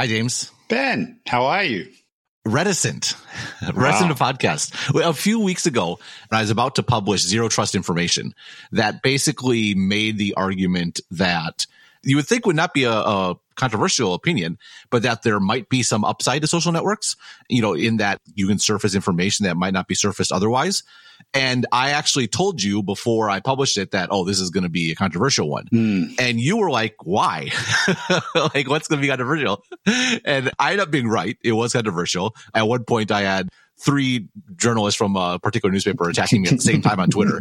Hi, James. Ben, how are you? Reticent, wow. reticent podcast. A few weeks ago, I was about to publish zero trust information that basically made the argument that you would think would not be a, a, controversial opinion, but that there might be some upside to social networks, you know, in that you can surface information that might not be surfaced otherwise. And I actually told you before I published it that, oh, this is going to be a controversial one. Mm. And you were like, why? like, what's going to be controversial? And I ended up being right. It was controversial. At one point, I had three journalists from a particular newspaper attacking me at the same time on Twitter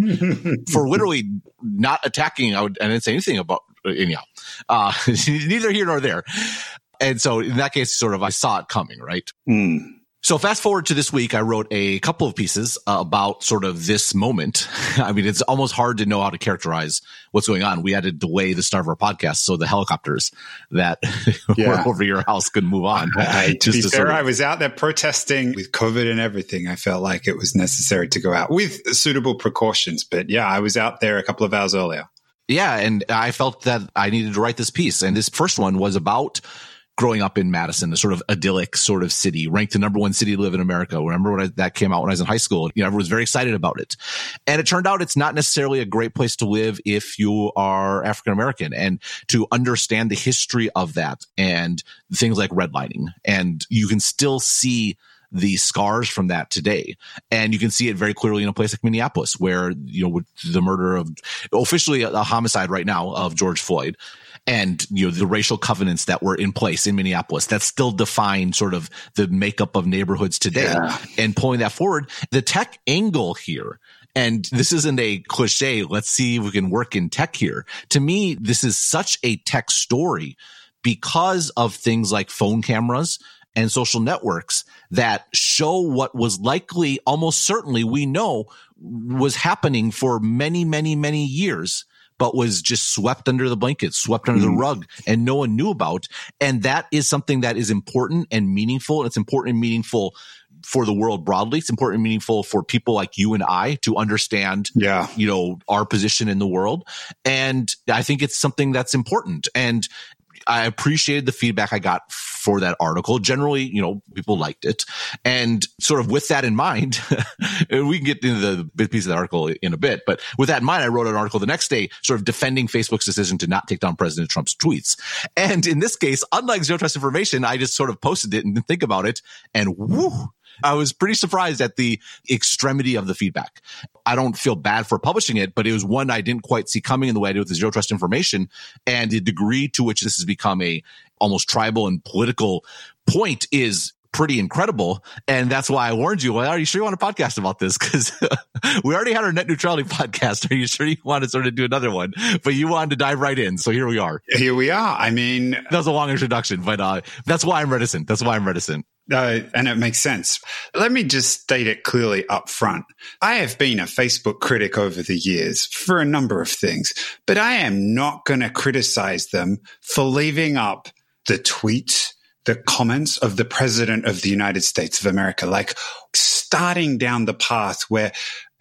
for literally not attacking. I, would, I didn't say anything about anyhow, uh, neither here nor there. And so in that case, sort of, I saw it coming, right? Mm. So fast forward to this week, I wrote a couple of pieces uh, about sort of this moment. I mean, it's almost hard to know how to characterize what's going on. We had to delay the start of our podcast so the helicopters that yeah. were over your house could move on. I, to be fair, sort of, I was out there protesting with COVID and everything. I felt like it was necessary to go out with suitable precautions. But yeah, I was out there a couple of hours earlier. Yeah, and I felt that I needed to write this piece. And this first one was about growing up in Madison, a sort of idyllic sort of city, ranked the number one city to live in America. Remember when I, that came out when I was in high school? You know, everyone was very excited about it. And it turned out it's not necessarily a great place to live if you are African American and to understand the history of that and things like redlining. And you can still see the scars from that today. And you can see it very clearly in a place like Minneapolis, where, you know, with the murder of officially a, a homicide right now of George Floyd and, you know, the racial covenants that were in place in Minneapolis that still define sort of the makeup of neighborhoods today yeah. and pulling that forward. The tech angle here and this isn't a cliche. Let's see if we can work in tech here. To me, this is such a tech story because of things like phone cameras, and social networks that show what was likely, almost certainly, we know was happening for many, many, many years but was just swept under the blanket, swept under mm. the rug, and no one knew about. And that is something that is important and meaningful. It's important and meaningful for the world broadly. It's important and meaningful for people like you and I to understand, yeah. you know, our position in the world. And I think it's something that's important. And I appreciated the feedback I got for that article. Generally, you know, people liked it. And sort of with that in mind, we can get into the big piece of the article in a bit, but with that in mind, I wrote an article the next day sort of defending Facebook's decision to not take down President Trump's tweets. And in this case, unlike zero trust information, I just sort of posted it and didn't think about it and whoo, I was pretty surprised at the extremity of the feedback. I don't feel bad for publishing it, but it was one I didn't quite see coming in the way I did with the zero trust information and the degree to which this has become a almost tribal and political point is pretty incredible. And that's why I warned you. Well, are you sure you want a podcast about this? Because we already had our net neutrality podcast. Are you sure you want to sort of do another one? But you wanted to dive right in. So here we are. Here we are. I mean, that was a long introduction, but uh, that's why I'm reticent. That's why I'm reticent. Uh, and it makes sense. Let me just state it clearly up front. I have been a Facebook critic over the years for a number of things, but I am not going to criticize them for leaving up the tweets the comments of the president of the United States of America, like starting down the path where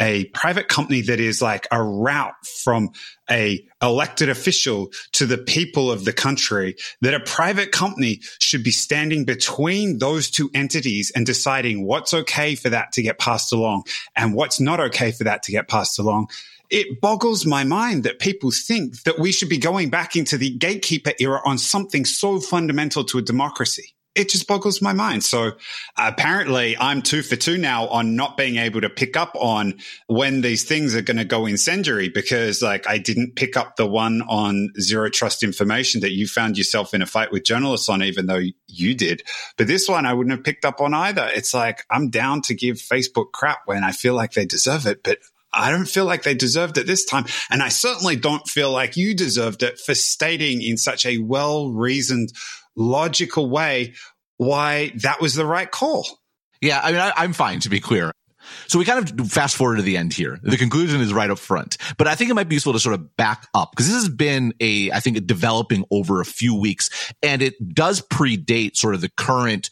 a private company that is like a route from a elected official to the people of the country that a private company should be standing between those two entities and deciding what's okay for that to get passed along and what's not okay for that to get passed along it boggles my mind that people think that we should be going back into the gatekeeper era on something so fundamental to a democracy. It just boggles my mind. So apparently I'm two for two now on not being able to pick up on when these things are going to go incendiary because like I didn't pick up the one on zero trust information that you found yourself in a fight with journalists on, even though you did. But this one I wouldn't have picked up on either. It's like I'm down to give Facebook crap when I feel like they deserve it, but I don't feel like they deserved it this time. And I certainly don't feel like you deserved it for stating in such a well reasoned, logical way why that was the right call. Yeah. I mean, I, I'm fine to be clear. So we kind of fast forward to the end here. The conclusion is right up front, but I think it might be useful to sort of back up because this has been a, I think, developing over a few weeks and it does predate sort of the current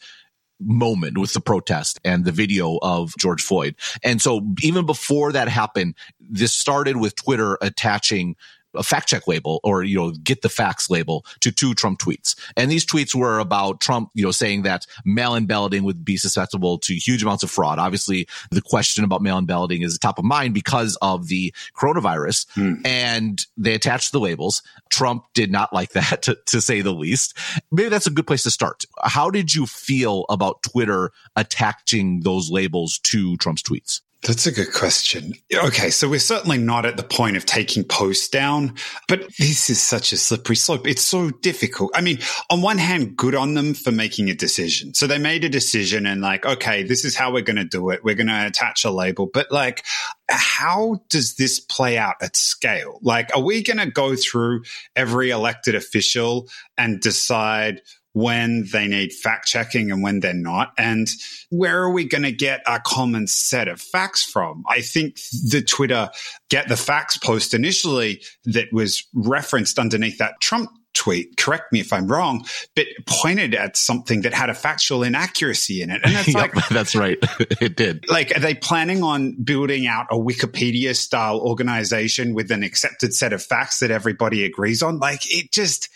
moment with the protest and the video of George Floyd. And so even before that happened, this started with Twitter attaching a fact check label or, you know, get the facts label to two Trump tweets. And these tweets were about Trump, you know, saying that mail-in balloting would be susceptible to huge amounts of fraud. Obviously, the question about mail-in balloting is top of mind because of the coronavirus. Hmm. And they attached the labels. Trump did not like that, to, to say the least. Maybe that's a good place to start. How did you feel about Twitter attaching those labels to Trump's tweets? That's a good question. Okay, so we're certainly not at the point of taking posts down, but this is such a slippery slope. It's so difficult. I mean, on one hand, good on them for making a decision. So they made a decision and like, okay, this is how we're going to do it. We're going to attach a label, but like, how does this play out at scale? Like, are we going to go through every elected official and decide when they need fact checking and when they're not. And where are we going to get a common set of facts from? I think the Twitter get the facts post initially that was referenced underneath that Trump tweet, correct me if I'm wrong, but pointed at something that had a factual inaccuracy in it. And that's yep, like, that's right. it did. Like, are they planning on building out a Wikipedia style organization with an accepted set of facts that everybody agrees on? Like, it just,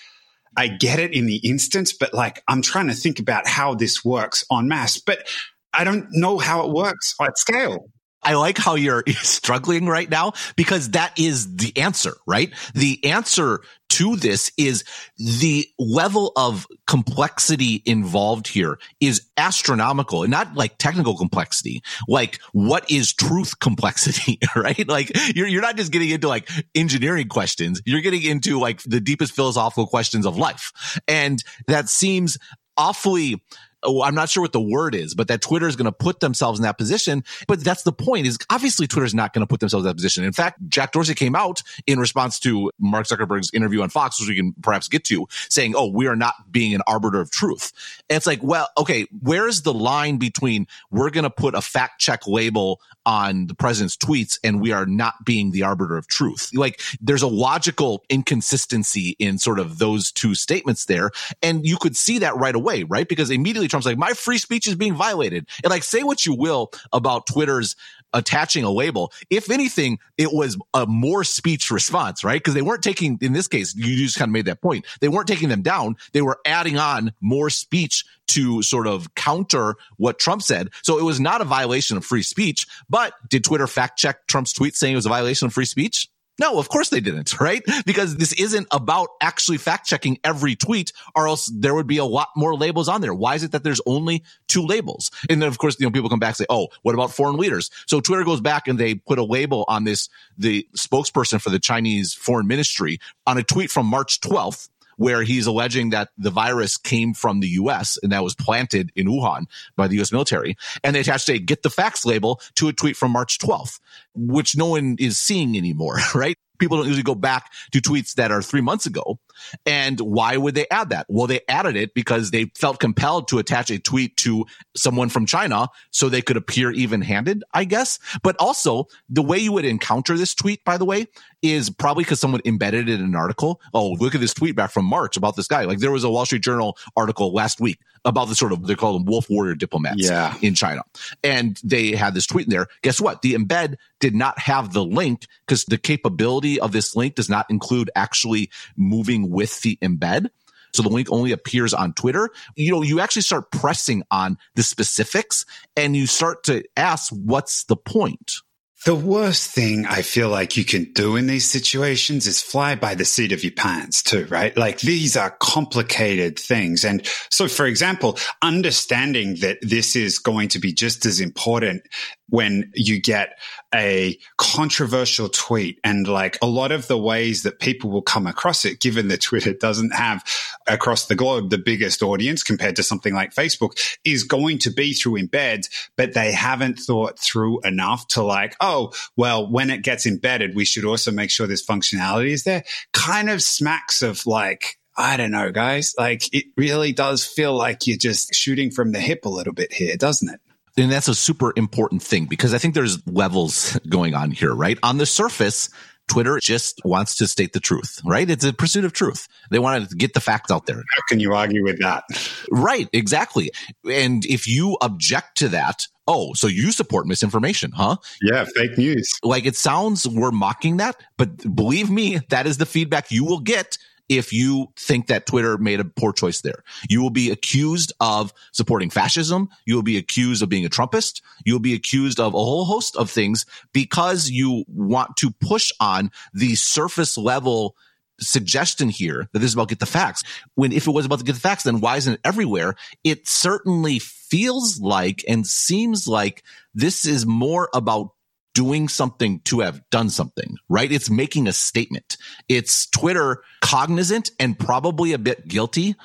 I get it in the instance, but like I'm trying to think about how this works on mass, but I don't know how it works at scale. I like how you're struggling right now because that is the answer, right? The answer to this is the level of complexity involved here is astronomical and not like technical complexity. Like what is truth complexity, right? Like you're, you're not just getting into like engineering questions. You're getting into like the deepest philosophical questions of life. And that seems awfully oh, I'm not sure what the word is, but that Twitter is going to put themselves in that position. But that's the point is obviously Twitter is not going to put themselves in that position. In fact, Jack Dorsey came out in response to Mark Zuckerberg's interview on Fox, which we can perhaps get to saying, Oh, we are not being an arbiter of truth. And it's like, well, okay, where's the line between we're going to put a fact check label on the president's tweets and we are not being the arbiter of truth? Like there's a logical inconsistency in sort of those two statements there. And you could see that right away, right? Because immediately Trump's like, my free speech is being violated. And like, say what you will about Twitter's attaching a label. If anything, it was a more speech response, right? Because they weren't taking, in this case, you just kind of made that point. They weren't taking them down. They were adding on more speech to sort of counter what Trump said. So it was not a violation of free speech, but did Twitter fact check Trump's tweet saying it was a violation of free speech? No, of course they didn't, right? Because this isn't about actually fact checking every tweet or else there would be a lot more labels on there. Why is it that there's only two labels? And then of course, you know, people come back and say, Oh, what about foreign leaders? So Twitter goes back and they put a label on this, the spokesperson for the Chinese foreign ministry on a tweet from March 12th where he's alleging that the virus came from the US and that was planted in Wuhan by the US military. And they attached a get the facts label to a tweet from March 12th, which no one is seeing anymore, right? people don't usually go back to tweets that are three months ago. And why would they add that? Well, they added it because they felt compelled to attach a tweet to someone from China so they could appear even handed, I guess. But also the way you would encounter this tweet, by the way, is probably because someone embedded it in an article. Oh, look at this tweet back from March about this guy. Like there was a Wall Street Journal article last week about the sort of, they call them wolf warrior diplomats yeah. in China. And they had this tweet in there. Guess what? The embed did not have the link because the capability of this link does not include actually moving with the embed. So the link only appears on Twitter. You know, you actually start pressing on the specifics and you start to ask, what's the point? The worst thing I feel like you can do in these situations is fly by the seat of your pants too, right? Like these are complicated things. And so, for example, understanding that this is going to be just as important when you get a controversial tweet and like a lot of the ways that people will come across it, given that Twitter doesn't have across the globe the biggest audience compared to something like Facebook is going to be through embeds, but they haven't thought through enough to like, oh, well, when it gets embedded, we should also make sure this functionality is there. Kind of smacks of like, I don't know, guys. Like it really does feel like you're just shooting from the hip a little bit here, doesn't it? And that's a super important thing because I think there's levels going on here, right? On the surface, Twitter just wants to state the truth, right? It's a pursuit of truth. They want to get the facts out there. How can you argue with that? Right, exactly. And if you object to that, Oh, so you support misinformation, huh? Yeah, fake news. Like it sounds we're mocking that, but believe me, that is the feedback you will get if you think that Twitter made a poor choice there. You will be accused of supporting fascism. You will be accused of being a Trumpist. You will be accused of a whole host of things because you want to push on the surface level suggestion here that this is about get the facts. When if it was about to get the facts, then why isn't it everywhere? It certainly feels like and seems like this is more about doing something to have done something, right? It's making a statement. It's Twitter cognizant and probably a bit guilty,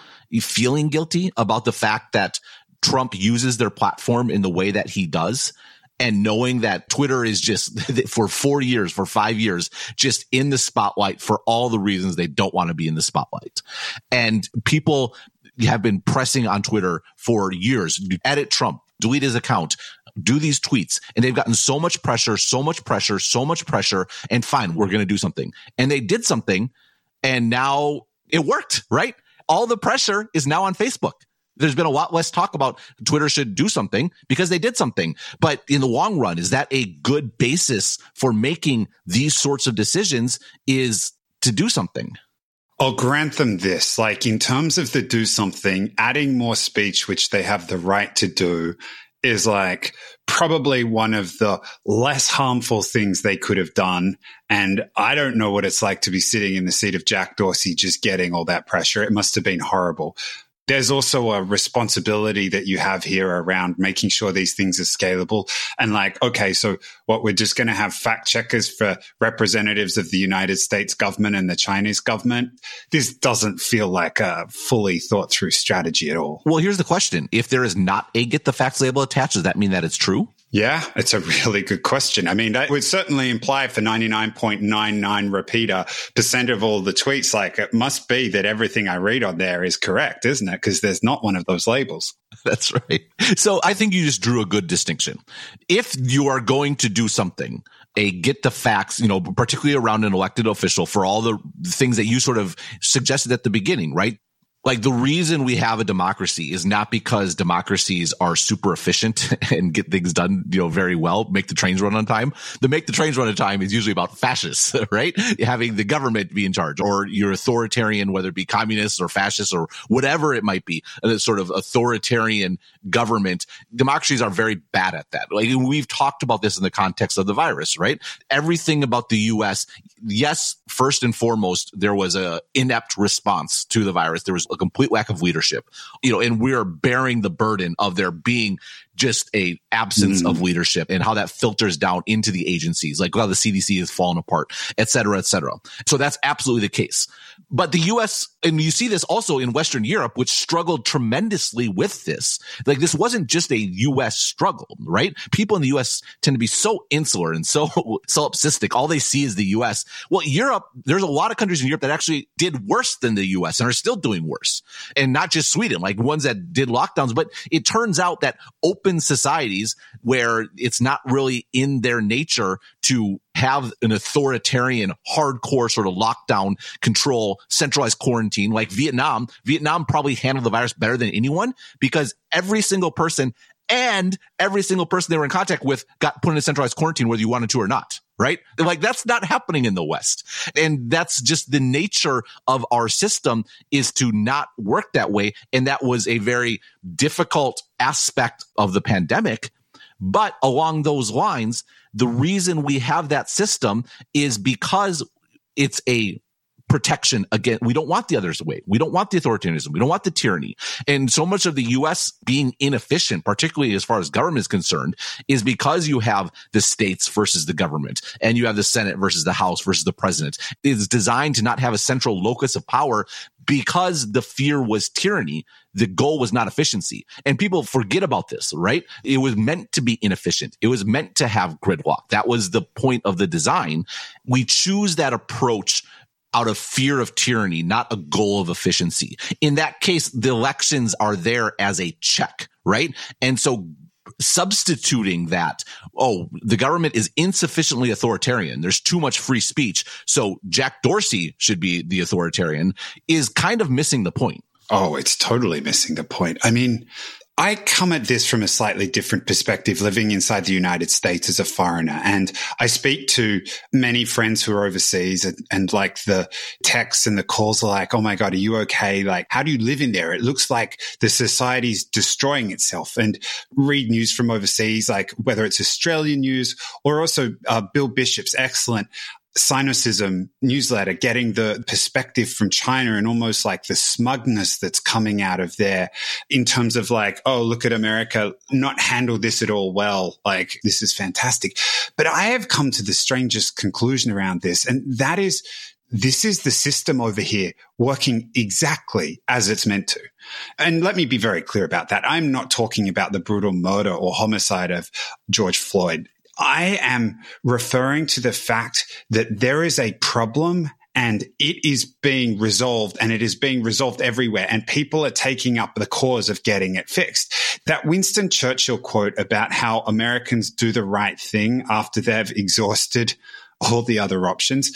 feeling guilty about the fact that Trump uses their platform in the way that he does. And knowing that Twitter is just for four years, for five years, just in the spotlight for all the reasons they don't want to be in the spotlight. And people have been pressing on Twitter for years. Edit Trump, delete his account, do these tweets. And they've gotten so much pressure, so much pressure, so much pressure. And fine, we're going to do something. And they did something and now it worked, right? All the pressure is now on Facebook. There's been a lot less talk about Twitter should do something because they did something. But in the long run, is that a good basis for making these sorts of decisions is to do something? I'll grant them this. Like in terms of the do something, adding more speech, which they have the right to do, is like probably one of the less harmful things they could have done. And I don't know what it's like to be sitting in the seat of Jack Dorsey just getting all that pressure. It must have been horrible there's also a responsibility that you have here around making sure these things are scalable. And like, okay, so what we're just going to have fact checkers for representatives of the United States government and the Chinese government. This doesn't feel like a fully thought through strategy at all. Well, here's the question. If there is not a get the facts label attached, does that mean that it's true? Yeah, it's a really good question. I mean, that would certainly imply for 99.99 repeater percent of all the tweets, like it must be that everything I read on there is correct, isn't it? Because there's not one of those labels. That's right. So I think you just drew a good distinction. If you are going to do something, a get the facts, you know, particularly around an elected official for all the things that you sort of suggested at the beginning, right? Like the reason we have a democracy is not because democracies are super efficient and get things done, you know, very well, make the trains run on time. The make the trains run on time is usually about fascists, right? Having the government be in charge or your authoritarian, whether it be communists or fascists or whatever it might be, a sort of authoritarian government. Democracies are very bad at that. Like we've talked about this in the context of the virus, right? Everything about the U.S. Yes, first and foremost, there was a inept response to the virus. There was a complete lack of leadership, you know, and we're bearing the burden of there being just a absence mm. of leadership and how that filters down into the agencies, like how the CDC is falling apart, et cetera, et cetera. So that's absolutely the case. But the US, and you see this also in Western Europe, which struggled tremendously with this. Like this wasn't just a US struggle, right? People in the US tend to be so insular and so solipsistic. All they see is the US. Well, Europe, there's a lot of countries in Europe that actually did worse than the US and are still doing worse. And not just Sweden, like ones that did lockdowns, but it turns out that open societies where it's not really in their nature to have an authoritarian, hardcore sort of lockdown control, centralized quarantine like Vietnam. Vietnam probably handled the virus better than anyone because every single person and every single person they were in contact with got put in a centralized quarantine whether you wanted to or not right like that's not happening in the west and that's just the nature of our system is to not work that way and that was a very difficult aspect of the pandemic but along those lines the reason we have that system is because it's a protection again. We don't want the others way. We don't want the authoritarianism. We don't want the tyranny. And so much of the U.S. being inefficient, particularly as far as government is concerned, is because you have the states versus the government and you have the Senate versus the House versus the president. It's designed to not have a central locus of power because the fear was tyranny, the goal was not efficiency. And people forget about this, right? It was meant to be inefficient. It was meant to have gridlock. That was the point of the design. We choose that approach out of fear of tyranny, not a goal of efficiency. In that case, the elections are there as a check, right? And so substituting that, oh, the government is insufficiently authoritarian. There's too much free speech. So Jack Dorsey should be the authoritarian is kind of missing the point. Oh, it's totally missing the point. I mean, I come at this from a slightly different perspective, living inside the United States as a foreigner. And I speak to many friends who are overseas and, and, like the texts and the calls are like, Oh my God, are you okay? Like, how do you live in there? It looks like the society's destroying itself and read news from overseas, like whether it's Australian news or also uh, Bill Bishop's excellent Sinocism newsletter, getting the perspective from China and almost like the smugness that's coming out of there in terms of like, oh, look at America not handle this at all well. Like, this is fantastic. But I have come to the strangest conclusion around this. And that is, this is the system over here working exactly as it's meant to. And let me be very clear about that. I'm not talking about the brutal murder or homicide of George Floyd. I am referring to the fact that there is a problem and it is being resolved and it is being resolved everywhere and people are taking up the cause of getting it fixed. That Winston Churchill quote about how Americans do the right thing after they've exhausted all the other options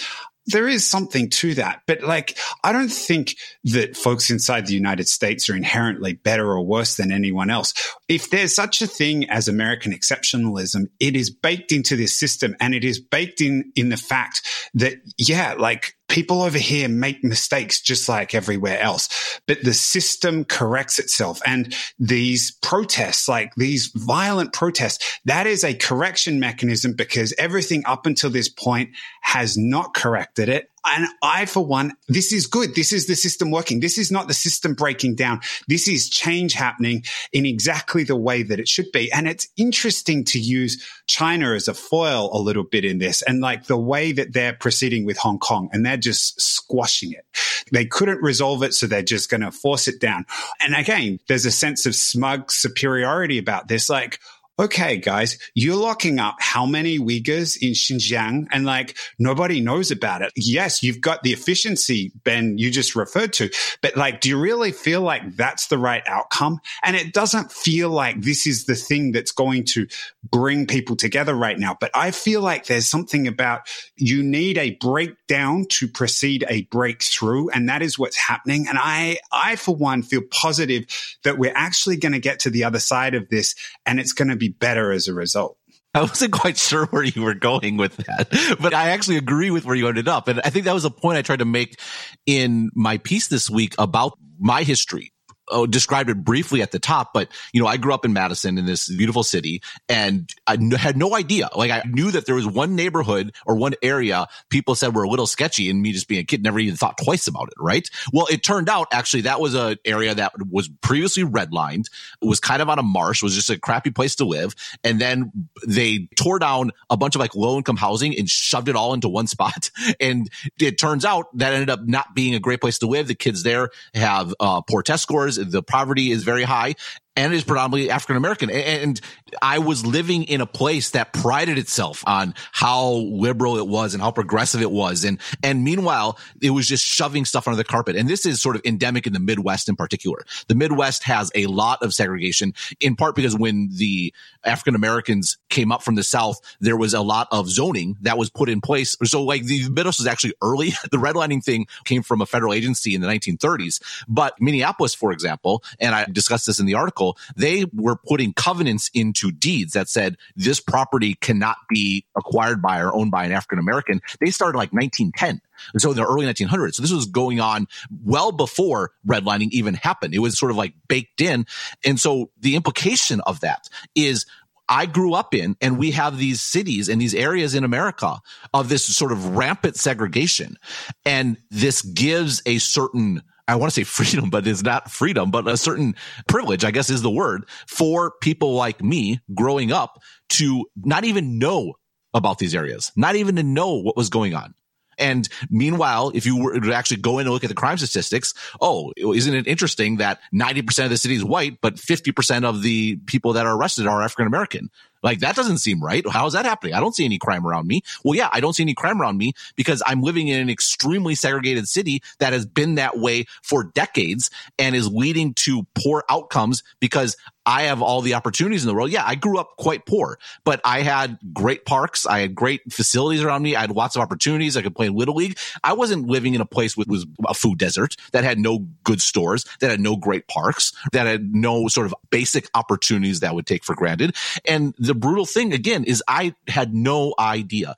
there is something to that. But like, I don't think that folks inside the United States are inherently better or worse than anyone else. If there's such a thing as American exceptionalism, it is baked into this system and it is baked in, in the fact that, yeah, like people over here make mistakes just like everywhere else, but the system corrects itself. And these protests, like these violent protests, that is a correction mechanism because everything up until this point has not corrected it. And I, for one, this is good. This is the system working. This is not the system breaking down. This is change happening in exactly the way that it should be. And it's interesting to use China as a foil a little bit in this and like the way that they're proceeding with Hong Kong and they're just squashing it. They couldn't resolve it. So they're just going to force it down. And again, there's a sense of smug superiority about this. Like, okay, guys, you're locking up how many Uyghurs in Xinjiang and like nobody knows about it. Yes, you've got the efficiency, Ben, you just referred to, but like, do you really feel like that's the right outcome? And it doesn't feel like this is the thing that's going to bring people together right now. But I feel like there's something about you need a breakdown to precede a breakthrough. And that is what's happening. And I, I for one feel positive that we're actually going to get to the other side of this and it's going to be better as a result. I wasn't quite sure where you were going with that, but I actually agree with where you ended up. And I think that was a point I tried to make in my piece this week about my history oh, described it briefly at the top, but you know, I grew up in Madison in this beautiful city and I n- had no idea. Like I knew that there was one neighborhood or one area people said were a little sketchy and me just being a kid never even thought twice about it. Right. Well, it turned out actually that was an area that was previously redlined. Was kind of on a marsh, was just a crappy place to live. And then they tore down a bunch of like low income housing and shoved it all into one spot. And it turns out that ended up not being a great place to live. The kids there have uh, poor test scores the poverty is very high and is predominantly African American. And I was living in a place that prided itself on how liberal it was and how progressive it was. And, and meanwhile, it was just shoving stuff under the carpet. And this is sort of endemic in the Midwest in particular. The Midwest has a lot of segregation in part because when the African Americans came up from the South, there was a lot of zoning that was put in place. So like the Midwest was actually early. The redlining thing came from a federal agency in the 1930s. But Minneapolis, for example, and I discussed this in the article, they were putting covenants into deeds that said this property cannot be acquired by or owned by an African American. They started like 1910. And so in the early 1900s. So this was going on well before redlining even happened. It was sort of like baked in. And so the implication of that is I grew up in, and we have these cities and these areas in America of this sort of rampant segregation. And this gives a certain I want to say freedom, but it's not freedom, but a certain privilege, I guess is the word for people like me growing up to not even know about these areas, not even to know what was going on. And meanwhile, if you were to actually go in and look at the crime statistics, oh, isn't it interesting that 90% of the city is white, but 50% of the people that are arrested are African American? Like that doesn't seem right. How is that happening? I don't see any crime around me. Well, yeah, I don't see any crime around me because I'm living in an extremely segregated city that has been that way for decades and is leading to poor outcomes because I have all the opportunities in the world. Yeah, I grew up quite poor, but I had great parks. I had great facilities around me. I had lots of opportunities. I could play in Little League. I wasn't living in a place with was a food desert that had no good stores, that had no great parks, that had no sort of basic opportunities that would take for granted. And the brutal thing again is I had no idea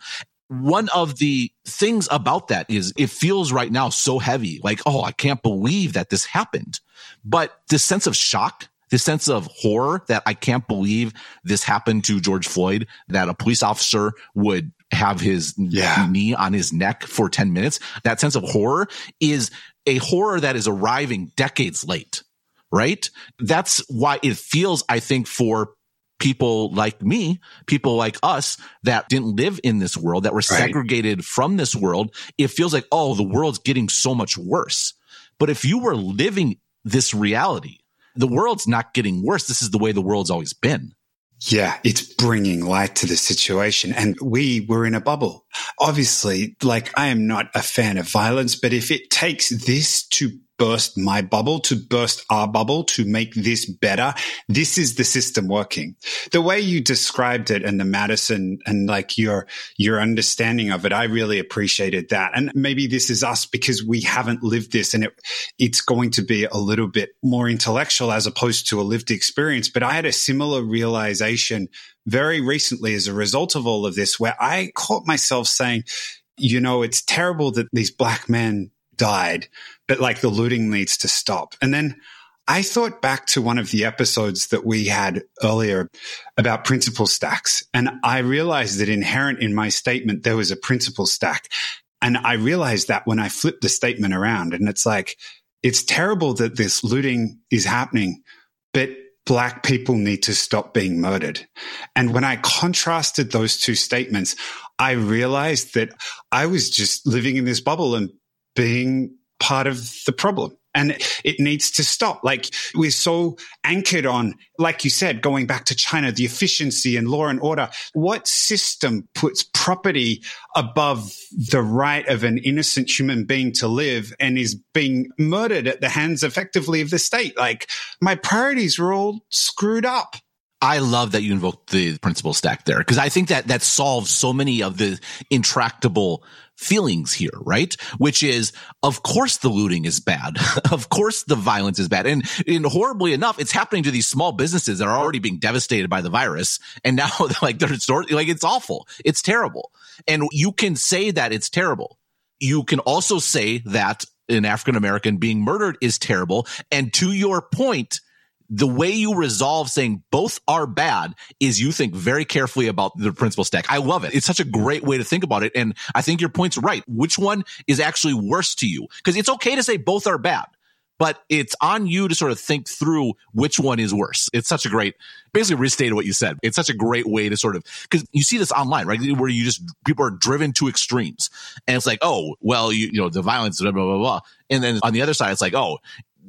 one of the things about that is it feels right now so heavy. Like, oh, I can't believe that this happened. But this sense of shock, this sense of horror that I can't believe this happened to George Floyd, that a police officer would have his yeah. knee on his neck for 10 minutes. That sense of horror is a horror that is arriving decades late, right? That's why it feels, I think, for people like me, people like us that didn't live in this world, that were right. segregated from this world, it feels like, oh, the world's getting so much worse. But if you were living this reality, the world's not getting worse. This is the way the world's always been. Yeah, it's bringing light to the situation. And we were in a bubble. Obviously, like I am not a fan of violence, but if it takes this to burst my bubble, to burst our bubble, to make this better. This is the system working. The way you described it and the Madison and like your, your understanding of it, I really appreciated that. And maybe this is us because we haven't lived this and it, it's going to be a little bit more intellectual as opposed to a lived experience. But I had a similar realization very recently as a result of all of this where I caught myself saying, you know, it's terrible that these black men died, but like the looting needs to stop. And then I thought back to one of the episodes that we had earlier about principle stacks. And I realized that inherent in my statement, there was a principle stack. And I realized that when I flipped the statement around and it's like, it's terrible that this looting is happening, but black people need to stop being murdered. And when I contrasted those two statements, I realized that I was just living in this bubble and being part of the problem. And it needs to stop. Like we're so anchored on, like you said, going back to China, the efficiency and law and order. What system puts property above the right of an innocent human being to live and is being murdered at the hands effectively of the state? Like my priorities were all screwed up. I love that you invoked the principle stack there because I think that that solves so many of the intractable feelings here, right? Which is, of course, the looting is bad. of course, the violence is bad. And, and horribly enough, it's happening to these small businesses that are already being devastated by the virus. And now, like, they're like, it's awful. It's terrible. And you can say that it's terrible. You can also say that an African American being murdered is terrible. And to your point, the way you resolve saying both are bad is you think very carefully about the principle stack. I love it. It's such a great way to think about it. And I think your point's right. Which one is actually worse to you? Because it's okay to say both are bad, but it's on you to sort of think through which one is worse. It's such a great, basically restated what you said. It's such a great way to sort of, because you see this online, right? Where you just, people are driven to extremes. And it's like, oh, well, you, you know, the violence, blah, blah, blah, blah. And then on the other side, it's like, oh,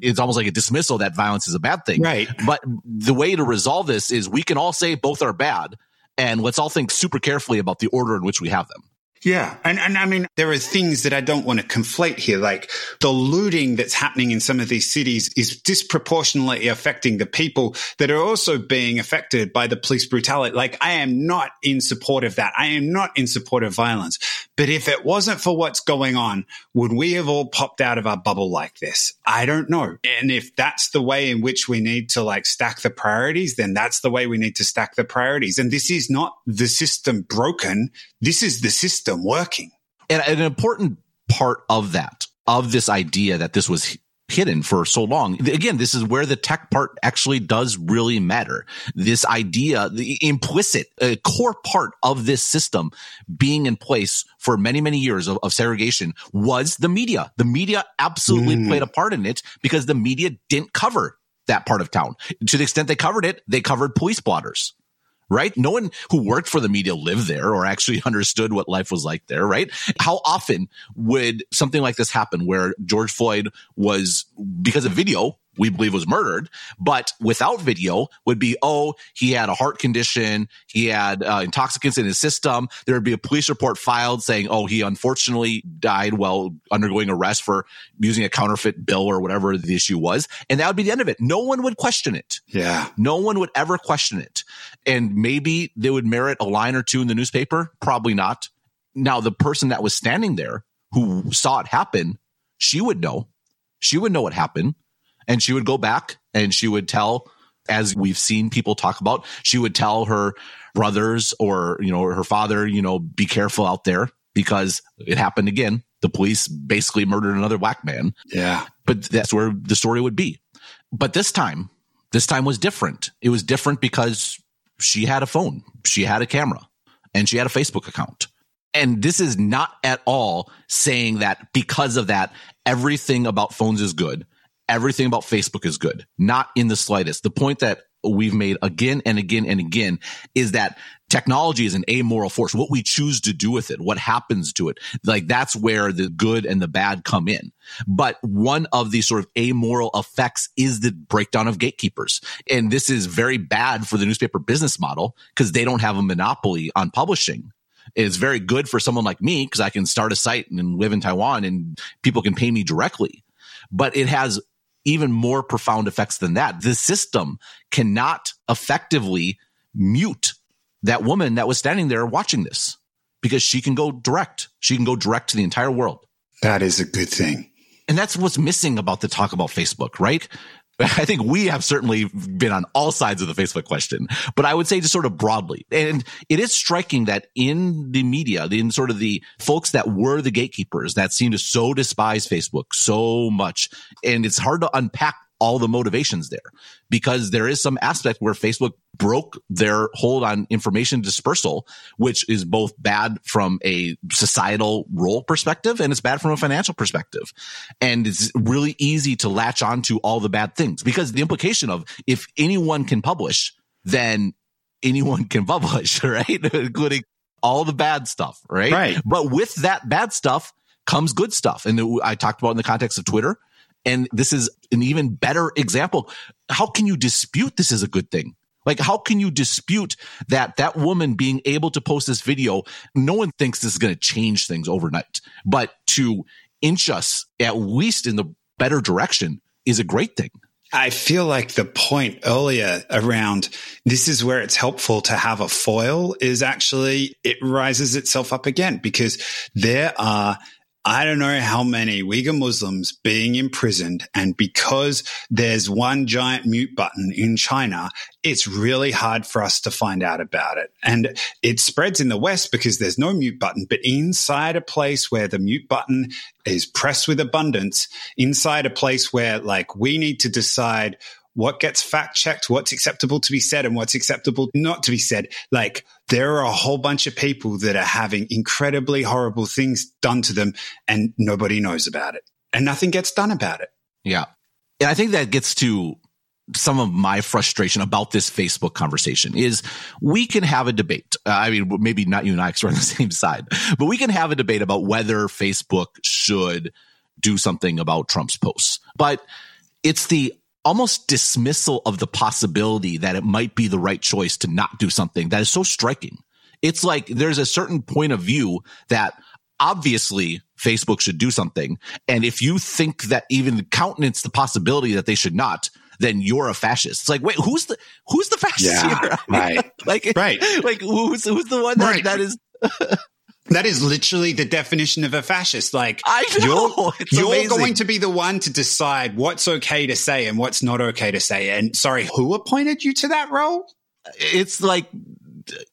it's almost like a dismissal that violence is a bad thing. Right. But the way to resolve this is we can all say both are bad and let's all think super carefully about the order in which we have them. Yeah. And, and I mean, there are things that I don't want to conflate here. Like the looting that's happening in some of these cities is disproportionately affecting the people that are also being affected by the police brutality. Like I am not in support of that. I am not in support of violence. But if it wasn't for what's going on, would we have all popped out of our bubble like this? I don't know. And if that's the way in which we need to like stack the priorities, then that's the way we need to stack the priorities. And this is not the system broken. This is the system working. And an important part of that, of this idea that this was hidden for so long. Again, this is where the tech part actually does really matter. This idea, the implicit, core part of this system being in place for many, many years of, of segregation was the media. The media absolutely mm. played a part in it because the media didn't cover that part of town. To the extent they covered it, they covered police blotters right? No one who worked for the media lived there or actually understood what life was like there, right? How often would something like this happen where George Floyd was, because of video, we believe was murdered, but without video would be, oh, he had a heart condition. He had uh, intoxicants in his system. There would be a police report filed saying, oh, he unfortunately died while undergoing arrest for using a counterfeit bill or whatever the issue was. And that would be the end of it. No one would question it. Yeah. No one would ever question it. And maybe they would merit a line or two in the newspaper. Probably not. Now, the person that was standing there who saw it happen, she would know. She would know what happened and she would go back and she would tell, as we've seen people talk about, she would tell her brothers or, you know, her father, you know, be careful out there because it happened again. The police basically murdered another black man. Yeah. But that's where the story would be. But this time, this time was different. It was different because she had a phone, she had a camera, and she had a Facebook account. And this is not at all saying that because of that, everything about phones is good everything about Facebook is good. Not in the slightest. The point that we've made again and again and again is that technology is an amoral force. What we choose to do with it, what happens to it, like that's where the good and the bad come in. But one of the sort of amoral effects is the breakdown of gatekeepers. And this is very bad for the newspaper business model because they don't have a monopoly on publishing. It's very good for someone like me because I can start a site and live in Taiwan and people can pay me directly. But it has even more profound effects than that. The system cannot effectively mute that woman that was standing there watching this because she can go direct. She can go direct to the entire world. That is a good thing. And that's what's missing about the talk about Facebook, right? I think we have certainly been on all sides of the Facebook question, but I would say just sort of broadly. And it is striking that in the media, in sort of the folks that were the gatekeepers that seem to so despise Facebook so much. And it's hard to unpack all the motivations there because there is some aspect where Facebook broke their hold on information dispersal, which is both bad from a societal role perspective and it's bad from a financial perspective. And it's really easy to latch on to all the bad things because the implication of if anyone can publish, then anyone can publish, right? Including all the bad stuff, right? Right. But with that bad stuff comes good stuff. And I talked about in the context of Twitter and this is an even better example. How can you dispute this is a good thing? Like, how can you dispute that that woman being able to post this video? No one thinks this is going to change things overnight, but to inch us at least in the better direction is a great thing. I feel like the point earlier around this is where it's helpful to have a foil is actually it rises itself up again because there are I don't know how many Uyghur Muslims being imprisoned. And because there's one giant mute button in China, it's really hard for us to find out about it. And it spreads in the West because there's no mute button, but inside a place where the mute button is pressed with abundance, inside a place where like we need to decide what gets fact checked, what's acceptable to be said and what's acceptable not to be said. Like there are a whole bunch of people that are having incredibly horrible things done to them and nobody knows about it and nothing gets done about it. Yeah. And I think that gets to some of my frustration about this Facebook conversation is we can have a debate. Uh, I mean, maybe not you and I because we're on the same side, but we can have a debate about whether Facebook should do something about Trump's posts. But it's the almost dismissal of the possibility that it might be the right choice to not do something that is so striking. It's like there's a certain point of view that obviously Facebook should do something. And if you think that even countenance the possibility that they should not, then you're a fascist. It's like, wait, who's the who's the fascist yeah, here? right. like, right. Like who's who's the one that, right. that is That is literally the definition of a fascist. Like I know, you're, you're going to be the one to decide what's okay to say and what's not okay to say. And sorry, who appointed you to that role? It's like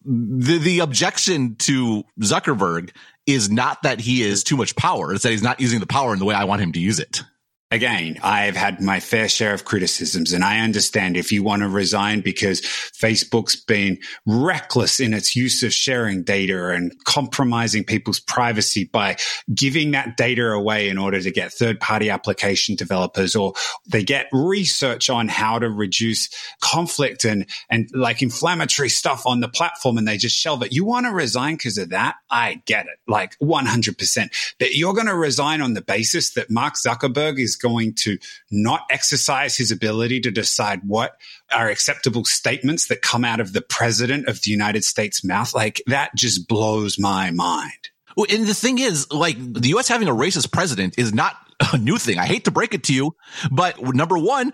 the the objection to Zuckerberg is not that he is too much power; it's that he's not using the power in the way I want him to use it again, I've had my fair share of criticisms and I understand if you want to resign because Facebook's been reckless in its use of sharing data and compromising people's privacy by giving that data away in order to get third party application developers or they get research on how to reduce conflict and, and like inflammatory stuff on the platform and they just shelve it. You want to resign because of that? I get it. Like 100%. But you're going to resign on the basis that Mark Zuckerberg is going to not exercise his ability to decide what are acceptable statements that come out of the president of the United States mouth. Like that just blows my mind. Well, and the thing is, like the U.S. having a racist president is not a new thing. I hate to break it to you, but number one,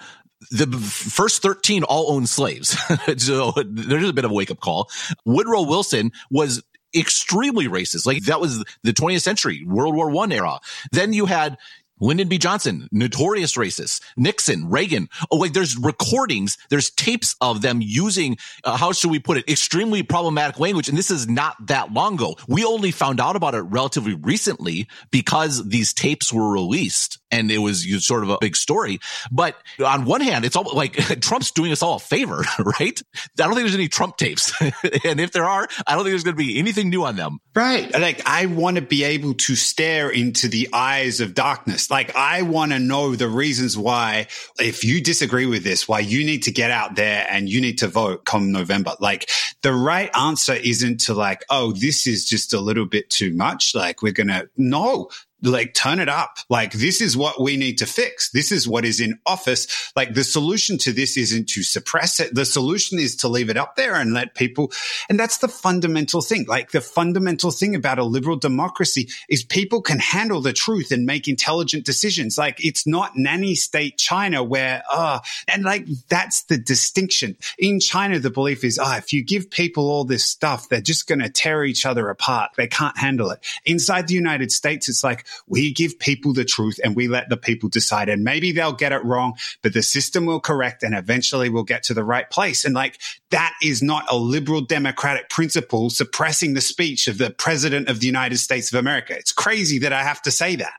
the first 13 all owned slaves. so there's a bit of a wake up call. Woodrow Wilson was extremely racist. Like that was the 20th century, World War One era. Then you had Lyndon B. Johnson, notorious racist. Nixon, Reagan. Oh, wait, there's recordings, there's tapes of them using, uh, how should we put it, extremely problematic language. And this is not that long ago. We only found out about it relatively recently because these tapes were released and it was sort of a big story. But on one hand, it's all like Trump's doing us all a favor, right? I don't think there's any Trump tapes. and if there are, I don't think there's going to be anything new on them. Right. Like I want to be able to stare into the eyes of darkness. Like I want to know the reasons why, if you disagree with this, why you need to get out there and you need to vote come November. Like the right answer isn't to like, oh, this is just a little bit too much. Like we're going to, no, like turn it up. Like this is what we need to fix. This is what is in office. Like the solution to this isn't to suppress it. The solution is to leave it up there and let people. And that's the fundamental thing. Like the fundamental thing about a liberal democracy is people can handle the truth and make intelligent decisions. Like it's not nanny state China where, ah, uh, and like that's the distinction. In China, the belief is, ah, oh, if you give people all this stuff, they're just going to tear each other apart. They can't handle it. Inside the United States, it's like, we give people the truth and we let the people decide. And maybe they'll get it wrong, but the system will correct and eventually we'll get to the right place. And like that is not a liberal democratic principle suppressing the speech of the president of the United States of America. It's crazy that I have to say that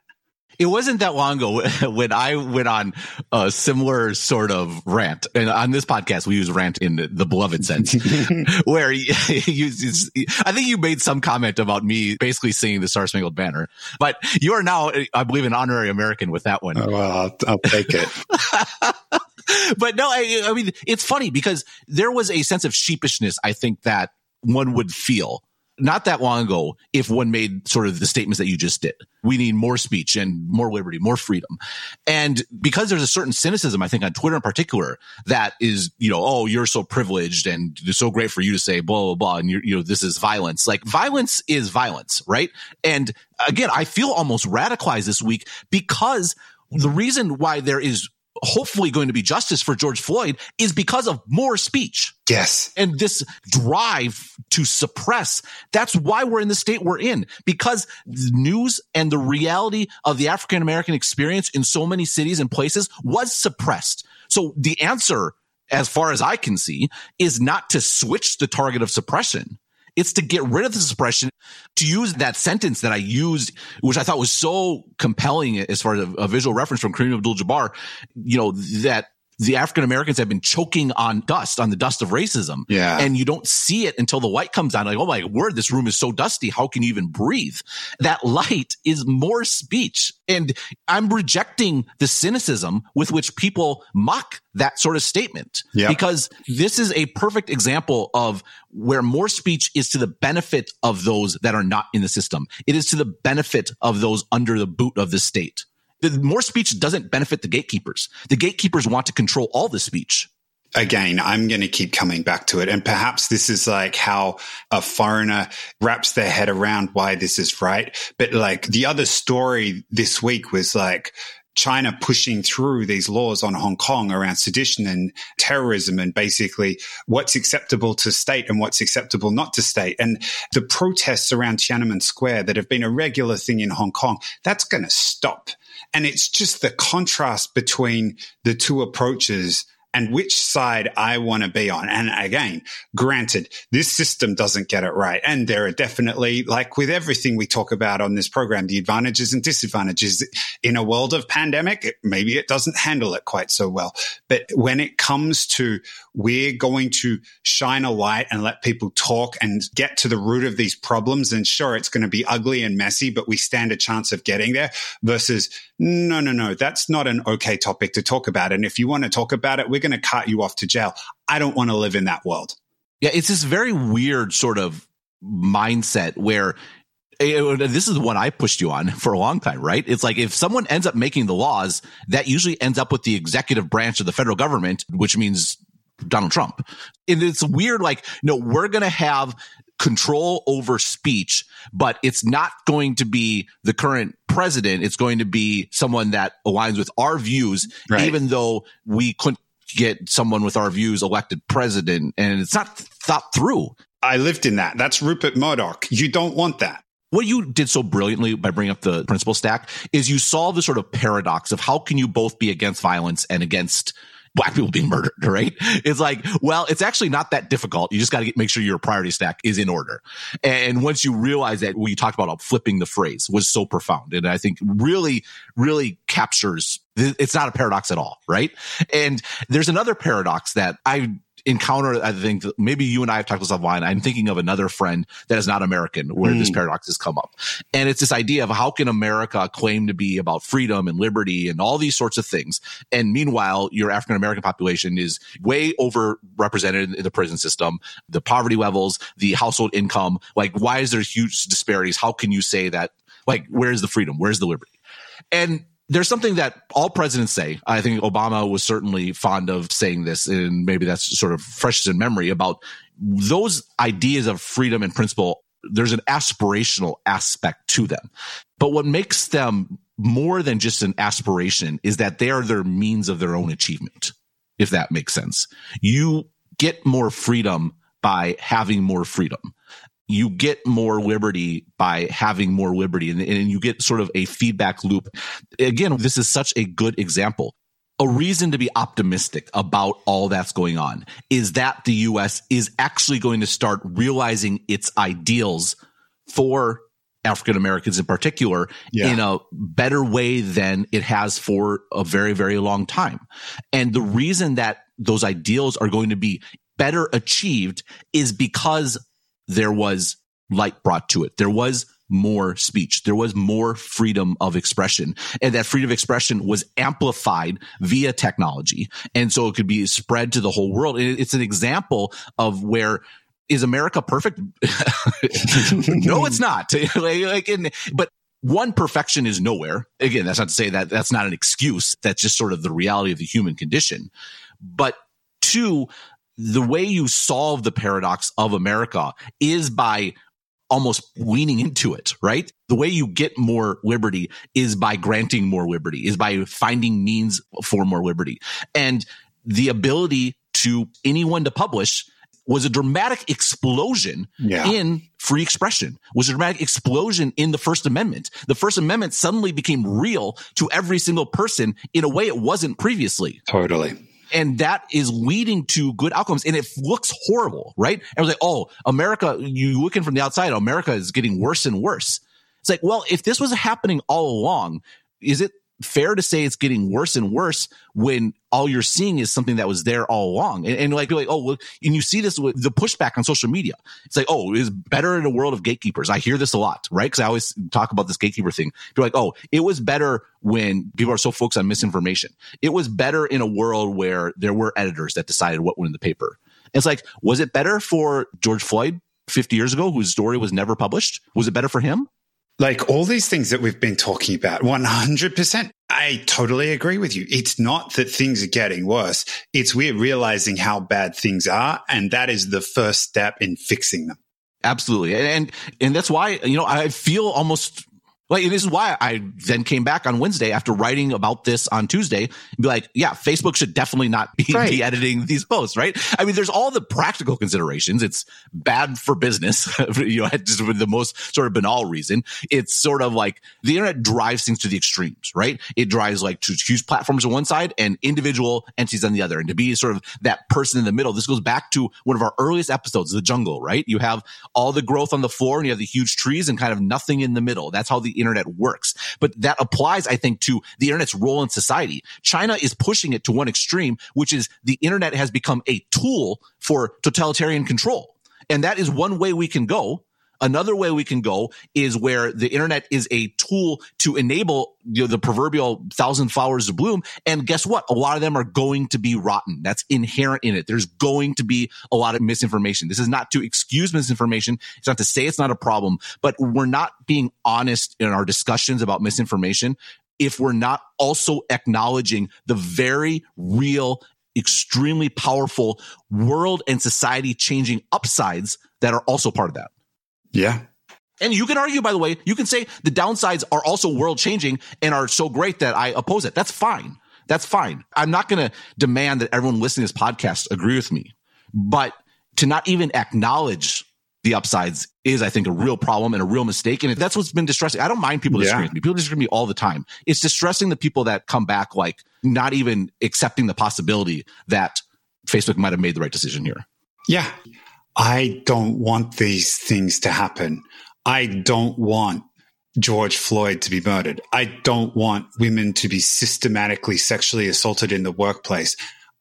it wasn't that long ago when I went on a similar sort of rant. And on this podcast, we use rant in the beloved sense, where you, I think you made some comment about me basically singing the Star Spangled Banner, but you are now, I believe, an honorary American with that one. Oh, well, I'll, I'll take it. but no, I, I mean, it's funny because there was a sense of sheepishness, I think, that one would feel not that long ago if one made sort of the statements that you just did. We need more speech and more liberty, more freedom. And because there's a certain cynicism, I think on Twitter in particular, that is, you know, oh, you're so privileged and it's so great for you to say blah, blah, blah. And you you know, this is violence. Like violence is violence, right? And again, I feel almost radicalized this week because the reason why there is hopefully going to be justice for George Floyd is because of more speech. Yes. And this drive to suppress. That's why we're in the state we're in because the news and the reality of the African American experience in so many cities and places was suppressed. So the answer, as far as I can see, is not to switch the target of suppression. It's to get rid of the suppression, to use that sentence that I used, which I thought was so compelling as far as a, a visual reference from Kareem Abdul-Jabbar, you know, that the African Americans have been choking on dust, on the dust of racism. Yeah. And you don't see it until the light comes on. Like, oh my word, this room is so dusty. How can you even breathe? That light is more speech. And I'm rejecting the cynicism with which people mock that sort of statement. Yeah. Because this is a perfect example of where more speech is to the benefit of those that are not in the system. It is to the benefit of those under the boot of the state the more speech doesn't benefit the gatekeepers. The gatekeepers want to control all the speech. Again, I'm going to keep coming back to it. And perhaps this is like how a foreigner wraps their head around why this is right. But like the other story this week was like, China pushing through these laws on Hong Kong around sedition and terrorism and basically what's acceptable to state and what's acceptable not to state. And the protests around Tiananmen Square that have been a regular thing in Hong Kong, that's going to stop. And it's just the contrast between the two approaches and which side I want to be on. And again, granted, this system doesn't get it right. And there are definitely, like with everything we talk about on this program, the advantages and disadvantages in a world of pandemic. Maybe it doesn't handle it quite so well. But when it comes to we're going to shine a light and let people talk and get to the root of these problems. And sure, it's going to be ugly and messy, but we stand a chance of getting there versus no, no, no, that's not an okay topic to talk about. And if you want to talk about it, we're going to cut you off to jail. I don't want to live in that world. Yeah, it's this very weird sort of mindset where eh, eh, eh, this is the one I pushed you on for a long time, right? It's like if someone ends up making the laws, that usually ends up with the executive branch of the federal government, which means Donald Trump. And it's weird, like, no, we're going to have control over speech, but it's not going to be the current president. It's going to be someone that aligns with our views, right. even though we couldn't get someone with our views elected president. And it's not thought through. I lived in that. That's Rupert Murdoch. You don't want that. What you did so brilliantly by bringing up the principle stack is you solve the sort of paradox of how can you both be against violence and against black people being murdered, right? It's like, well, it's actually not that difficult. You just got to make sure your priority stack is in order. And once you realize that, what you talked about uh, flipping the phrase was so profound. And I think really, really captures, it's not a paradox at all, right? And there's another paradox that I encounter, I think maybe you and I have talked this offline. I'm thinking of another friend that is not American where mm. this paradox has come up. And it's this idea of how can America claim to be about freedom and liberty and all these sorts of things. And meanwhile, your African American population is way overrepresented in the prison system, the poverty levels, the household income. Like, why is there huge disparities? How can you say that? Like, where's the freedom? Where's the liberty? And there's something that all presidents say. I think Obama was certainly fond of saying this, and maybe that's sort of fresh in memory about those ideas of freedom and principle. There's an aspirational aspect to them. But what makes them more than just an aspiration is that they are their means of their own achievement, if that makes sense. You get more freedom by having more freedom you get more liberty by having more liberty and, and you get sort of a feedback loop. Again, this is such a good example a reason to be optimistic about all that's going on is that the US is actually going to start realizing its ideals for African Americans in particular yeah. in a better way than it has for a very, very long time. And the reason that those ideals are going to be better achieved is because there was light brought to it. There was more speech. There was more freedom of expression and that freedom of expression was amplified via technology. And so it could be spread to the whole world. It's an example of where is America perfect? no, it's not. like, but one perfection is nowhere. Again, that's not to say that that's not an excuse. That's just sort of the reality of the human condition. But two, the way you solve the paradox of America is by almost leaning into it, right? The way you get more liberty is by granting more liberty, is by finding means for more liberty. And the ability to anyone to publish was a dramatic explosion yeah. in free expression, was a dramatic explosion in the First Amendment. The First Amendment suddenly became real to every single person in a way it wasn't previously. Totally and that is leading to good outcomes. And it looks horrible, right? And was like, oh, America, you looking from the outside, America is getting worse and worse. It's like, well, if this was happening all along, is it fair to say it's getting worse and worse when all you're seeing is something that was there all along. And, and like, like, oh, well, and you see this with the pushback on social media. It's like, oh, it is better in a world of gatekeepers. I hear this a lot, right? Cause I always talk about this gatekeeper thing. You're like, oh, it was better when people are so focused on misinformation. It was better in a world where there were editors that decided what went in the paper. It's like, was it better for George Floyd 50 years ago, whose story was never published? Was it better for him? Like all these things that we've been talking about, 100%. I totally agree with you. It's not that things are getting worse. It's we're realizing how bad things are. And that is the first step in fixing them. Absolutely. And, and that's why, you know, I feel almost like this is why I then came back on Wednesday after writing about this on Tuesday and be like, yeah, Facebook should definitely not be, right. be editing these posts, right? I mean, there's all the practical considerations. It's bad for business, you know, just for the most sort of banal reason. It's sort of like the internet drives things to the extremes, right? It drives like to huge platforms on one side and individual entities on the other. And to be sort of that person in the middle, this goes back to one of our earliest episodes, the jungle, right? You have all the growth on the floor and you have the huge trees and kind of nothing in the middle. That's how the internet works. But that applies, I think, to the internet's role in society. China is pushing it to one extreme, which is the internet has become a tool for totalitarian control. And that is one way we can go. Another way we can go is where the internet is a tool to enable you know, the proverbial thousand flowers to bloom. And guess what? A lot of them are going to be rotten. That's inherent in it. There's going to be a lot of misinformation. This is not to excuse misinformation. It's not to say it's not a problem, but we're not being honest in our discussions about misinformation if we're not also acknowledging the very real extremely powerful world and society changing upsides that are also part of that. Yeah. And you can argue, by the way, you can say the downsides are also world changing and are so great that I oppose it. That's fine. That's fine. I'm not going to demand that everyone listening to this podcast agree with me, but to not even acknowledge the upsides is, I think, a real problem and a real mistake. And that's what's been distressing. I don't mind people disagreeing yeah. with me. People disagree with me all the time. It's distressing the people that come back like not even accepting the possibility that Facebook might have made the right decision here. Yeah. I don't want these things to happen. I don't want George Floyd to be murdered. I don't want women to be systematically sexually assaulted in the workplace.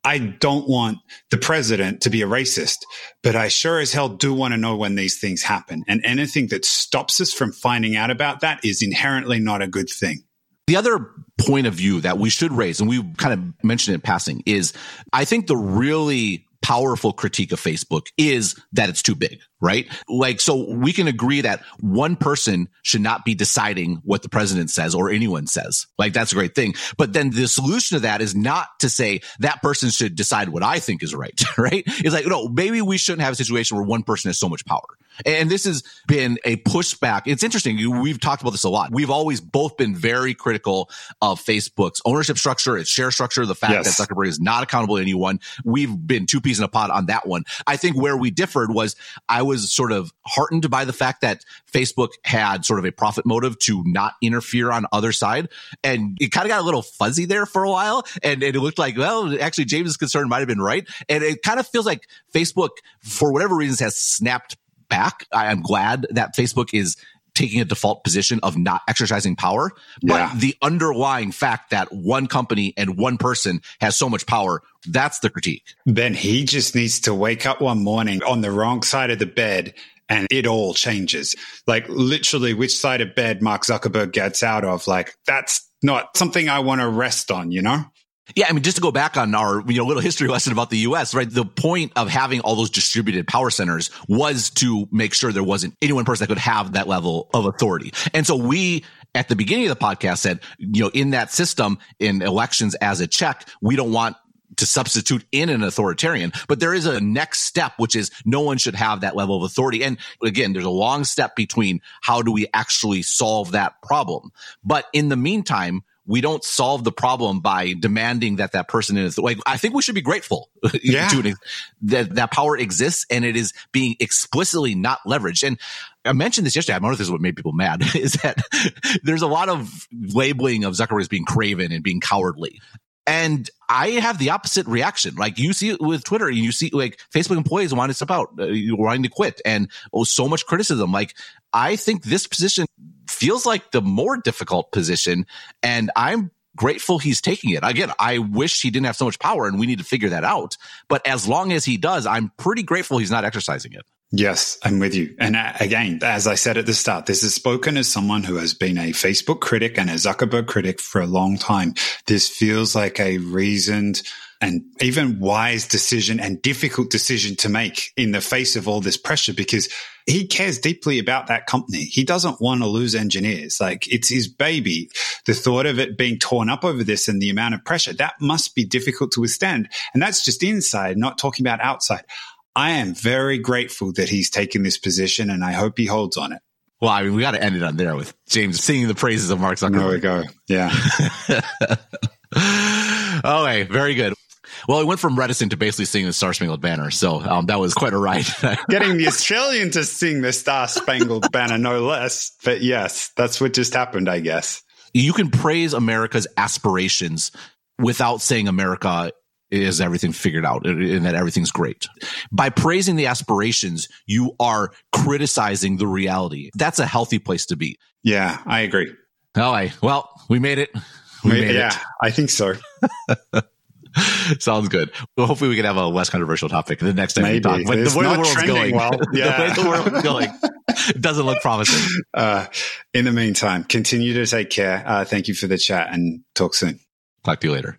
I don't want the president to be a racist, but I sure as hell do want to know when these things happen. And anything that stops us from finding out about that is inherently not a good thing. The other point of view that we should raise, and we kind of mentioned it in passing, is I think the really powerful critique of Facebook is that it's too big, right? Like, so we can agree that one person should not be deciding what the president says or anyone says. Like, that's a great thing. But then the solution to that is not to say that person should decide what I think is right, right? It's like, no, maybe we shouldn't have a situation where one person has so much power. And this has been a pushback. It's interesting. We've talked about this a lot. We've always both been very critical of Facebook's ownership structure, its share structure, the fact yes. that Zuckerberg is not accountable to anyone. We've been two peas in a pod on that one. I think where we differed was I was sort of heartened by the fact that Facebook had sort of a profit motive to not interfere on other side. And it kind of got a little fuzzy there for a while. And, and it looked like, well, actually James's concern might have been right. And it kind of feels like Facebook, for whatever reasons, has snapped back. I am glad that Facebook is taking a default position of not exercising power. But yeah. the underlying fact that one company and one person has so much power, that's the critique. Then he just needs to wake up one morning on the wrong side of the bed and it all changes. Like literally which side of bed Mark Zuckerberg gets out of, like that's not something I want to rest on, you know? Yeah, I mean, just to go back on our you know little history lesson about the U.S., right? The point of having all those distributed power centers was to make sure there wasn't any one person that could have that level of authority. And so we, at the beginning of the podcast, said, you know, in that system, in elections as a check, we don't want to substitute in an authoritarian. But there is a next step, which is no one should have that level of authority. And again, there's a long step between how do we actually solve that problem. But in the meantime, we don't solve the problem by demanding that that person is like i think we should be grateful yeah. to that that power exists and it is being explicitly not leveraged and I mentioned this yesterday. I don't know if this is what made people mad is that there's a lot of labeling of Zuckerberg as being craven and being cowardly. And I have the opposite reaction. Like you see it with Twitter, and you see like Facebook employees wanting to step out, uh, wanting to quit, and oh, so much criticism. Like I think this position feels like the more difficult position. And I'm grateful he's taking it. Again, I wish he didn't have so much power and we need to figure that out. But as long as he does, I'm pretty grateful he's not exercising it. Yes, I'm with you. And uh, again, as I said at the start, this is spoken as someone who has been a Facebook critic and a Zuckerberg critic for a long time. This feels like a reasoned and even wise decision and difficult decision to make in the face of all this pressure because he cares deeply about that company. He doesn't want to lose engineers. Like it's his baby. The thought of it being torn up over this and the amount of pressure that must be difficult to withstand. And that's just inside, not talking about outside. I am very grateful that he's taken this position and I hope he holds on it. Well, I mean, we got to end it on there with James singing the praises of Mark Zuckerberg. There we go. Yeah. okay, very good. Well, it went from reticent to basically singing the Star Spangled Banner. So um, that was quite a ride. Getting the Australian to sing the Star Spangled Banner, no less. But yes, that's what just happened, I guess. You can praise America's aspirations without saying America is everything figured out and that everything's great. By praising the aspirations, you are criticizing the reality. That's a healthy place to be. Yeah, I agree. All right. Well, we made it. We made yeah, it. I think so. Sounds good. Well, hopefully we can have a less controversial topic the next time Maybe. we talk. But the way the world's going, well. yeah. the way the world's going doesn't look promising. Uh, in the meantime, continue to take care. Uh, thank you for the chat and talk soon. Talk to you later.